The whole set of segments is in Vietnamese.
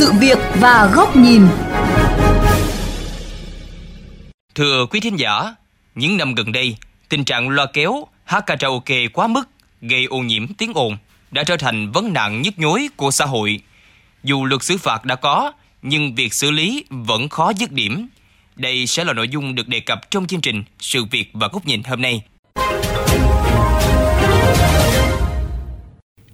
sự việc và góc nhìn. Thưa quý thính giả, những năm gần đây, tình trạng loa kéo, hát karaoke quá mức gây ô nhiễm tiếng ồn đã trở thành vấn nạn nhức nhối của xã hội. Dù luật xử phạt đã có, nhưng việc xử lý vẫn khó dứt điểm. Đây sẽ là nội dung được đề cập trong chương trình Sự việc và góc nhìn hôm nay.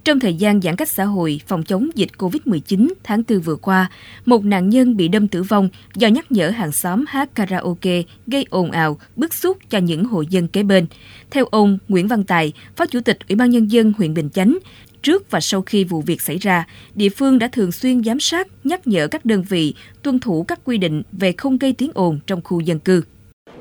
Trong thời gian giãn cách xã hội phòng chống dịch COVID-19 tháng 4 vừa qua, một nạn nhân bị đâm tử vong do nhắc nhở hàng xóm hát karaoke gây ồn ào, bức xúc cho những hộ dân kế bên. Theo ông Nguyễn Văn Tài, Phó Chủ tịch Ủy ban Nhân dân huyện Bình Chánh, trước và sau khi vụ việc xảy ra, địa phương đã thường xuyên giám sát, nhắc nhở các đơn vị tuân thủ các quy định về không gây tiếng ồn trong khu dân cư.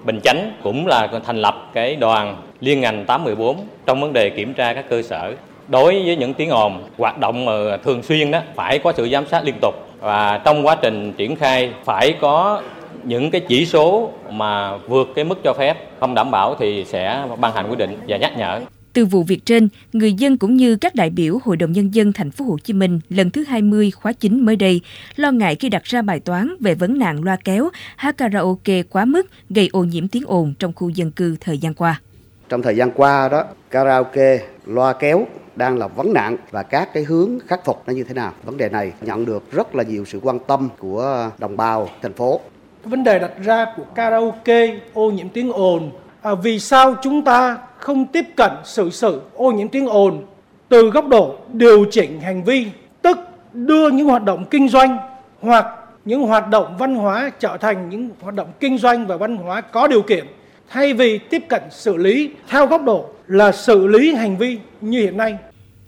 Bình Chánh cũng là thành lập cái đoàn liên ngành 814 trong vấn đề kiểm tra các cơ sở đối với những tiếng ồn hoạt động mà thường xuyên đó phải có sự giám sát liên tục và trong quá trình triển khai phải có những cái chỉ số mà vượt cái mức cho phép không đảm bảo thì sẽ ban hành quyết định và nhắc nhở. Từ vụ việc trên, người dân cũng như các đại biểu Hội đồng nhân dân thành phố Hồ Chí Minh lần thứ 20 khóa 9 mới đây lo ngại khi đặt ra bài toán về vấn nạn loa kéo, hát karaoke quá mức gây ô nhiễm tiếng ồn trong khu dân cư thời gian qua. Trong thời gian qua đó, karaoke, loa kéo đang là vấn nạn và các cái hướng khắc phục nó như thế nào. Vấn đề này nhận được rất là nhiều sự quan tâm của đồng bào thành phố. Vấn đề đặt ra của karaoke ô nhiễm tiếng ồn à, vì sao chúng ta không tiếp cận xử sự ô nhiễm tiếng ồn từ góc độ điều chỉnh hành vi, tức đưa những hoạt động kinh doanh hoặc những hoạt động văn hóa trở thành những hoạt động kinh doanh và văn hóa có điều kiện thay vì tiếp cận xử lý theo góc độ là xử lý hành vi như hiện nay.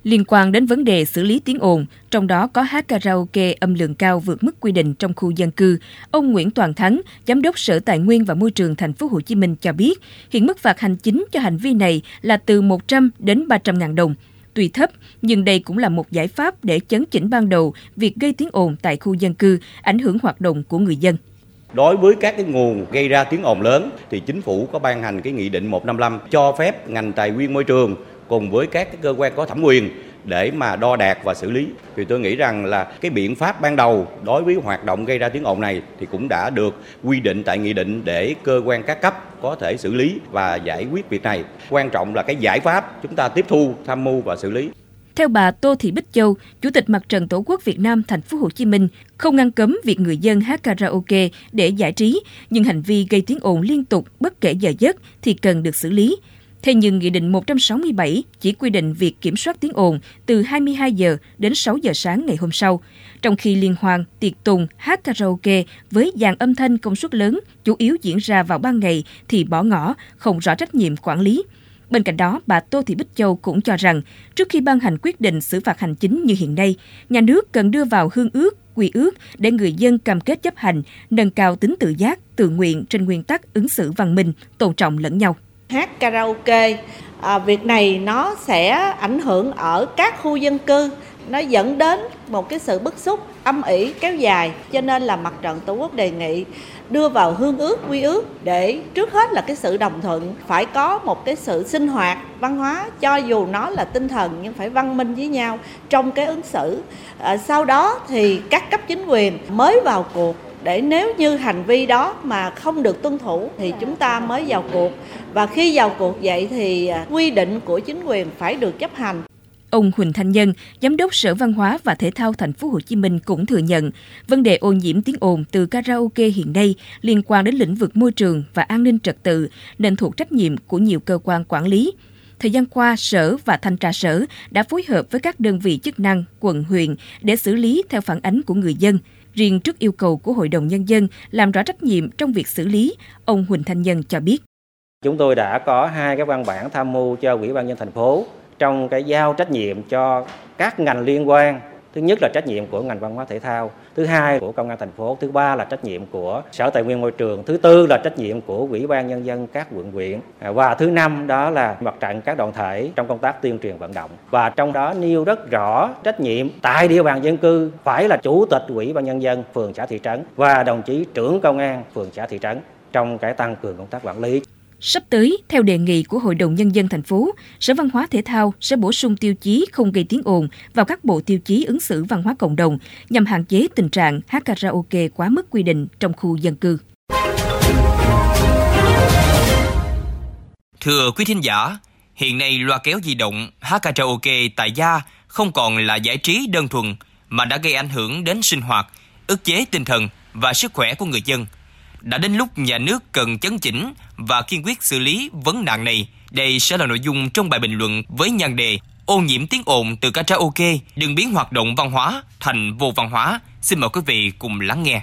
Liên quan đến vấn đề xử lý tiếng ồn, trong đó có hát karaoke âm lượng cao vượt mức quy định trong khu dân cư, ông Nguyễn Toàn Thắng, giám đốc Sở Tài nguyên và Môi trường thành phố Hồ Chí Minh cho biết, hiện mức phạt hành chính cho hành vi này là từ 100 đến 300 ngàn đồng. Tuy thấp, nhưng đây cũng là một giải pháp để chấn chỉnh ban đầu việc gây tiếng ồn tại khu dân cư, ảnh hưởng hoạt động của người dân. Đối với các cái nguồn gây ra tiếng ồn lớn thì chính phủ có ban hành cái nghị định 155 cho phép ngành tài nguyên môi trường cùng với các cái cơ quan có thẩm quyền để mà đo đạt và xử lý. Thì tôi nghĩ rằng là cái biện pháp ban đầu đối với hoạt động gây ra tiếng ồn này thì cũng đã được quy định tại nghị định để cơ quan các cấp có thể xử lý và giải quyết việc này. Quan trọng là cái giải pháp chúng ta tiếp thu, tham mưu và xử lý theo bà Tô Thị Bích Châu, Chủ tịch Mặt trận Tổ quốc Việt Nam thành phố Hồ Chí Minh, không ngăn cấm việc người dân hát karaoke để giải trí, nhưng hành vi gây tiếng ồn liên tục bất kể giờ giấc thì cần được xử lý. Thế nhưng Nghị định 167 chỉ quy định việc kiểm soát tiếng ồn từ 22 giờ đến 6 giờ sáng ngày hôm sau, trong khi liên hoan, tiệc tùng, hát karaoke với dàn âm thanh công suất lớn chủ yếu diễn ra vào ban ngày thì bỏ ngỏ, không rõ trách nhiệm quản lý. Bên cạnh đó, bà Tô Thị Bích Châu cũng cho rằng, trước khi ban hành quyết định xử phạt hành chính như hiện nay, nhà nước cần đưa vào hương ước, quy ước để người dân cam kết chấp hành, nâng cao tính tự giác, tự nguyện trên nguyên tắc ứng xử văn minh, tôn trọng lẫn nhau. Hát karaoke à, việc này nó sẽ ảnh hưởng ở các khu dân cư. Nó dẫn đến một cái sự bức xúc âm ỉ kéo dài. Cho nên là mặt trận tổ quốc đề nghị đưa vào hương ước quy ước để trước hết là cái sự đồng thuận. Phải có một cái sự sinh hoạt văn hóa cho dù nó là tinh thần nhưng phải văn minh với nhau trong cái ứng xử. À, sau đó thì các cấp chính quyền mới vào cuộc để nếu như hành vi đó mà không được tuân thủ thì chúng ta mới vào cuộc. Và khi vào cuộc vậy thì à, quy định của chính quyền phải được chấp hành. Ông Huỳnh Thanh Nhân, giám đốc Sở Văn hóa và Thể thao Thành phố Hồ Chí Minh cũng thừa nhận, vấn đề ô nhiễm tiếng ồn từ karaoke hiện nay liên quan đến lĩnh vực môi trường và an ninh trật tự nên thuộc trách nhiệm của nhiều cơ quan quản lý. Thời gian qua, Sở và Thanh tra Sở đã phối hợp với các đơn vị chức năng, quận, huyện để xử lý theo phản ánh của người dân – Riêng trước yêu cầu của Hội đồng Nhân dân làm rõ trách nhiệm trong việc xử lý, ông Huỳnh Thanh Nhân cho biết. Chúng tôi đã có hai cái văn bản tham mưu cho Ủy ban nhân thành phố trong cái giao trách nhiệm cho các ngành liên quan. Thứ nhất là trách nhiệm của ngành văn hóa thể thao, thứ hai của công an thành phố, thứ ba là trách nhiệm của sở tài nguyên môi trường, thứ tư là trách nhiệm của ủy ban nhân dân các quận huyện. À, và thứ năm đó là mặt trận các đoàn thể trong công tác tuyên truyền vận động. Và trong đó nêu rất rõ trách nhiệm tại địa bàn dân cư phải là chủ tịch ủy ban nhân dân phường xã thị trấn và đồng chí trưởng công an phường xã thị trấn trong cái tăng cường công tác quản lý. Sắp tới, theo đề nghị của Hội đồng Nhân dân thành phố, Sở Văn hóa Thể thao sẽ bổ sung tiêu chí không gây tiếng ồn vào các bộ tiêu chí ứng xử văn hóa cộng đồng nhằm hạn chế tình trạng hát karaoke quá mức quy định trong khu dân cư. Thưa quý thính giả, hiện nay loa kéo di động hát karaoke tại gia không còn là giải trí đơn thuần mà đã gây ảnh hưởng đến sinh hoạt, ức chế tinh thần và sức khỏe của người dân – đã đến lúc nhà nước cần chấn chỉnh và kiên quyết xử lý vấn nạn này. Đây sẽ là nội dung trong bài bình luận với nhan đề ô nhiễm tiếng ồn từ karaoke đừng biến hoạt động văn hóa thành vô văn hóa. Xin mời quý vị cùng lắng nghe.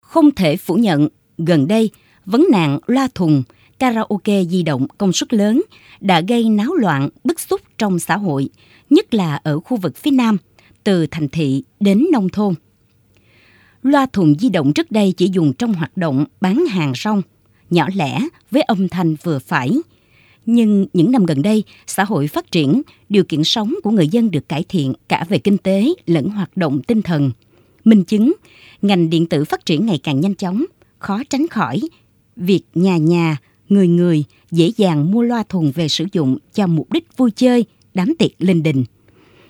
Không thể phủ nhận, gần đây, vấn nạn loa thùng, karaoke di động công suất lớn đã gây náo loạn, bức xúc trong xã hội, nhất là ở khu vực phía Nam, từ thành thị đến nông thôn. Loa thùng di động trước đây chỉ dùng trong hoạt động bán hàng rong, nhỏ lẻ với âm thanh vừa phải. Nhưng những năm gần đây, xã hội phát triển, điều kiện sống của người dân được cải thiện cả về kinh tế lẫn hoạt động tinh thần. Minh chứng, ngành điện tử phát triển ngày càng nhanh chóng, khó tránh khỏi việc nhà nhà, người người dễ dàng mua loa thùng về sử dụng cho mục đích vui chơi, đám tiệc linh đình.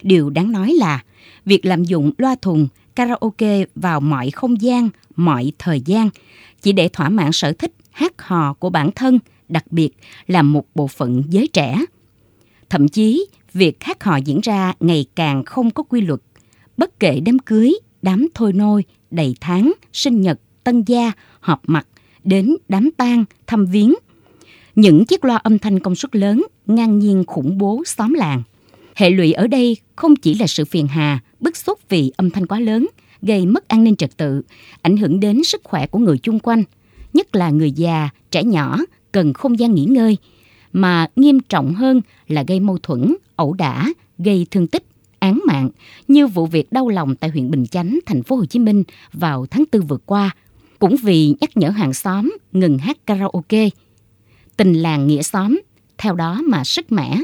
Điều đáng nói là việc lạm dụng loa thùng karaoke vào mọi không gian, mọi thời gian, chỉ để thỏa mãn sở thích hát hò của bản thân, đặc biệt là một bộ phận giới trẻ. Thậm chí, việc hát hò diễn ra ngày càng không có quy luật. Bất kể đám cưới, đám thôi nôi, đầy tháng, sinh nhật, tân gia, họp mặt, đến đám tang, thăm viếng. Những chiếc loa âm thanh công suất lớn ngang nhiên khủng bố xóm làng. Hệ lụy ở đây không chỉ là sự phiền hà bức xúc vì âm thanh quá lớn, gây mất an ninh trật tự, ảnh hưởng đến sức khỏe của người chung quanh, nhất là người già, trẻ nhỏ cần không gian nghỉ ngơi, mà nghiêm trọng hơn là gây mâu thuẫn, ẩu đả, gây thương tích, án mạng như vụ việc đau lòng tại huyện Bình Chánh, thành phố Hồ Chí Minh vào tháng 4 vừa qua, cũng vì nhắc nhở hàng xóm ngừng hát karaoke. Tình làng nghĩa xóm, theo đó mà sức mẻ,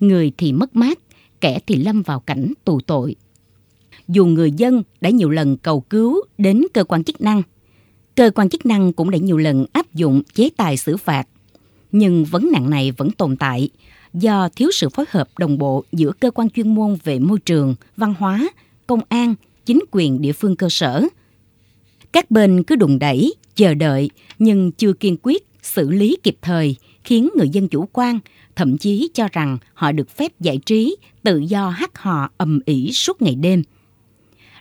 người thì mất mát, kẻ thì lâm vào cảnh tù tội dù người dân đã nhiều lần cầu cứu đến cơ quan chức năng. Cơ quan chức năng cũng đã nhiều lần áp dụng chế tài xử phạt. Nhưng vấn nạn này vẫn tồn tại do thiếu sự phối hợp đồng bộ giữa cơ quan chuyên môn về môi trường, văn hóa, công an, chính quyền địa phương cơ sở. Các bên cứ đùng đẩy, chờ đợi nhưng chưa kiên quyết xử lý kịp thời khiến người dân chủ quan, thậm chí cho rằng họ được phép giải trí, tự do hát hò ầm ĩ suốt ngày đêm –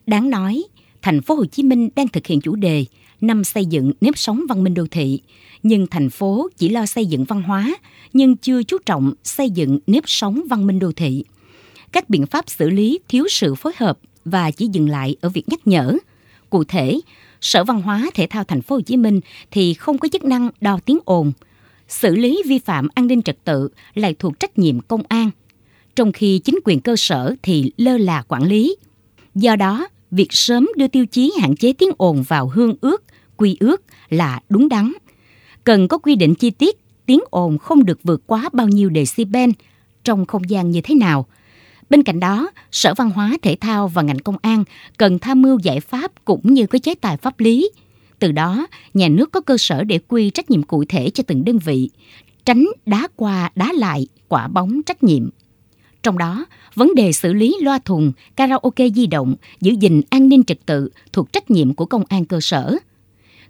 Đáng nói, thành phố Hồ Chí Minh đang thực hiện chủ đề năm xây dựng nếp sống văn minh đô thị, nhưng thành phố chỉ lo xây dựng văn hóa nhưng chưa chú trọng xây dựng nếp sống văn minh đô thị. Các biện pháp xử lý thiếu sự phối hợp và chỉ dừng lại ở việc nhắc nhở. Cụ thể, Sở Văn hóa Thể thao Thành phố Hồ Chí Minh thì không có chức năng đo tiếng ồn. Xử lý vi phạm an ninh trật tự lại thuộc trách nhiệm công an, trong khi chính quyền cơ sở thì lơ là quản lý. Do đó, việc sớm đưa tiêu chí hạn chế tiếng ồn vào hương ước, quy ước là đúng đắn. Cần có quy định chi tiết tiếng ồn không được vượt quá bao nhiêu decibel trong không gian như thế nào. Bên cạnh đó, Sở Văn hóa, Thể thao và ngành công an cần tham mưu giải pháp cũng như có chế tài pháp lý. Từ đó, nhà nước có cơ sở để quy trách nhiệm cụ thể cho từng đơn vị, tránh đá qua đá lại quả bóng trách nhiệm. Trong đó, vấn đề xử lý loa thùng, karaoke di động, giữ gìn an ninh trật tự thuộc trách nhiệm của công an cơ sở.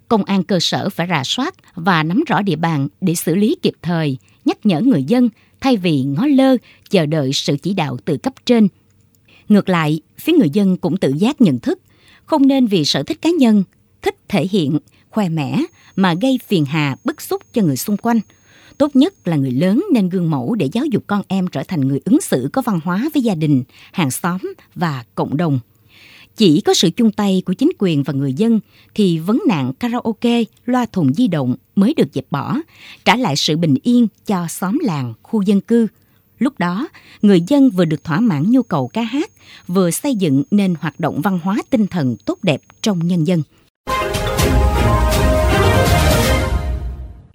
Công an cơ sở phải rà soát và nắm rõ địa bàn để xử lý kịp thời, nhắc nhở người dân thay vì ngó lơ, chờ đợi sự chỉ đạo từ cấp trên. Ngược lại, phía người dân cũng tự giác nhận thức, không nên vì sở thích cá nhân, thích thể hiện, khoe mẽ mà gây phiền hà bức xúc cho người xung quanh – Tốt nhất là người lớn nên gương mẫu để giáo dục con em trở thành người ứng xử có văn hóa với gia đình, hàng xóm và cộng đồng. Chỉ có sự chung tay của chính quyền và người dân thì vấn nạn karaoke, loa thùng di động mới được dẹp bỏ, trả lại sự bình yên cho xóm làng, khu dân cư. Lúc đó, người dân vừa được thỏa mãn nhu cầu ca hát, vừa xây dựng nên hoạt động văn hóa tinh thần tốt đẹp trong nhân dân.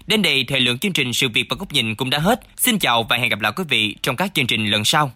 Đến đây, thời lượng chương trình Sự việc và góc nhìn cũng đã hết. Xin chào và hẹn gặp lại quý vị trong các chương trình lần sau.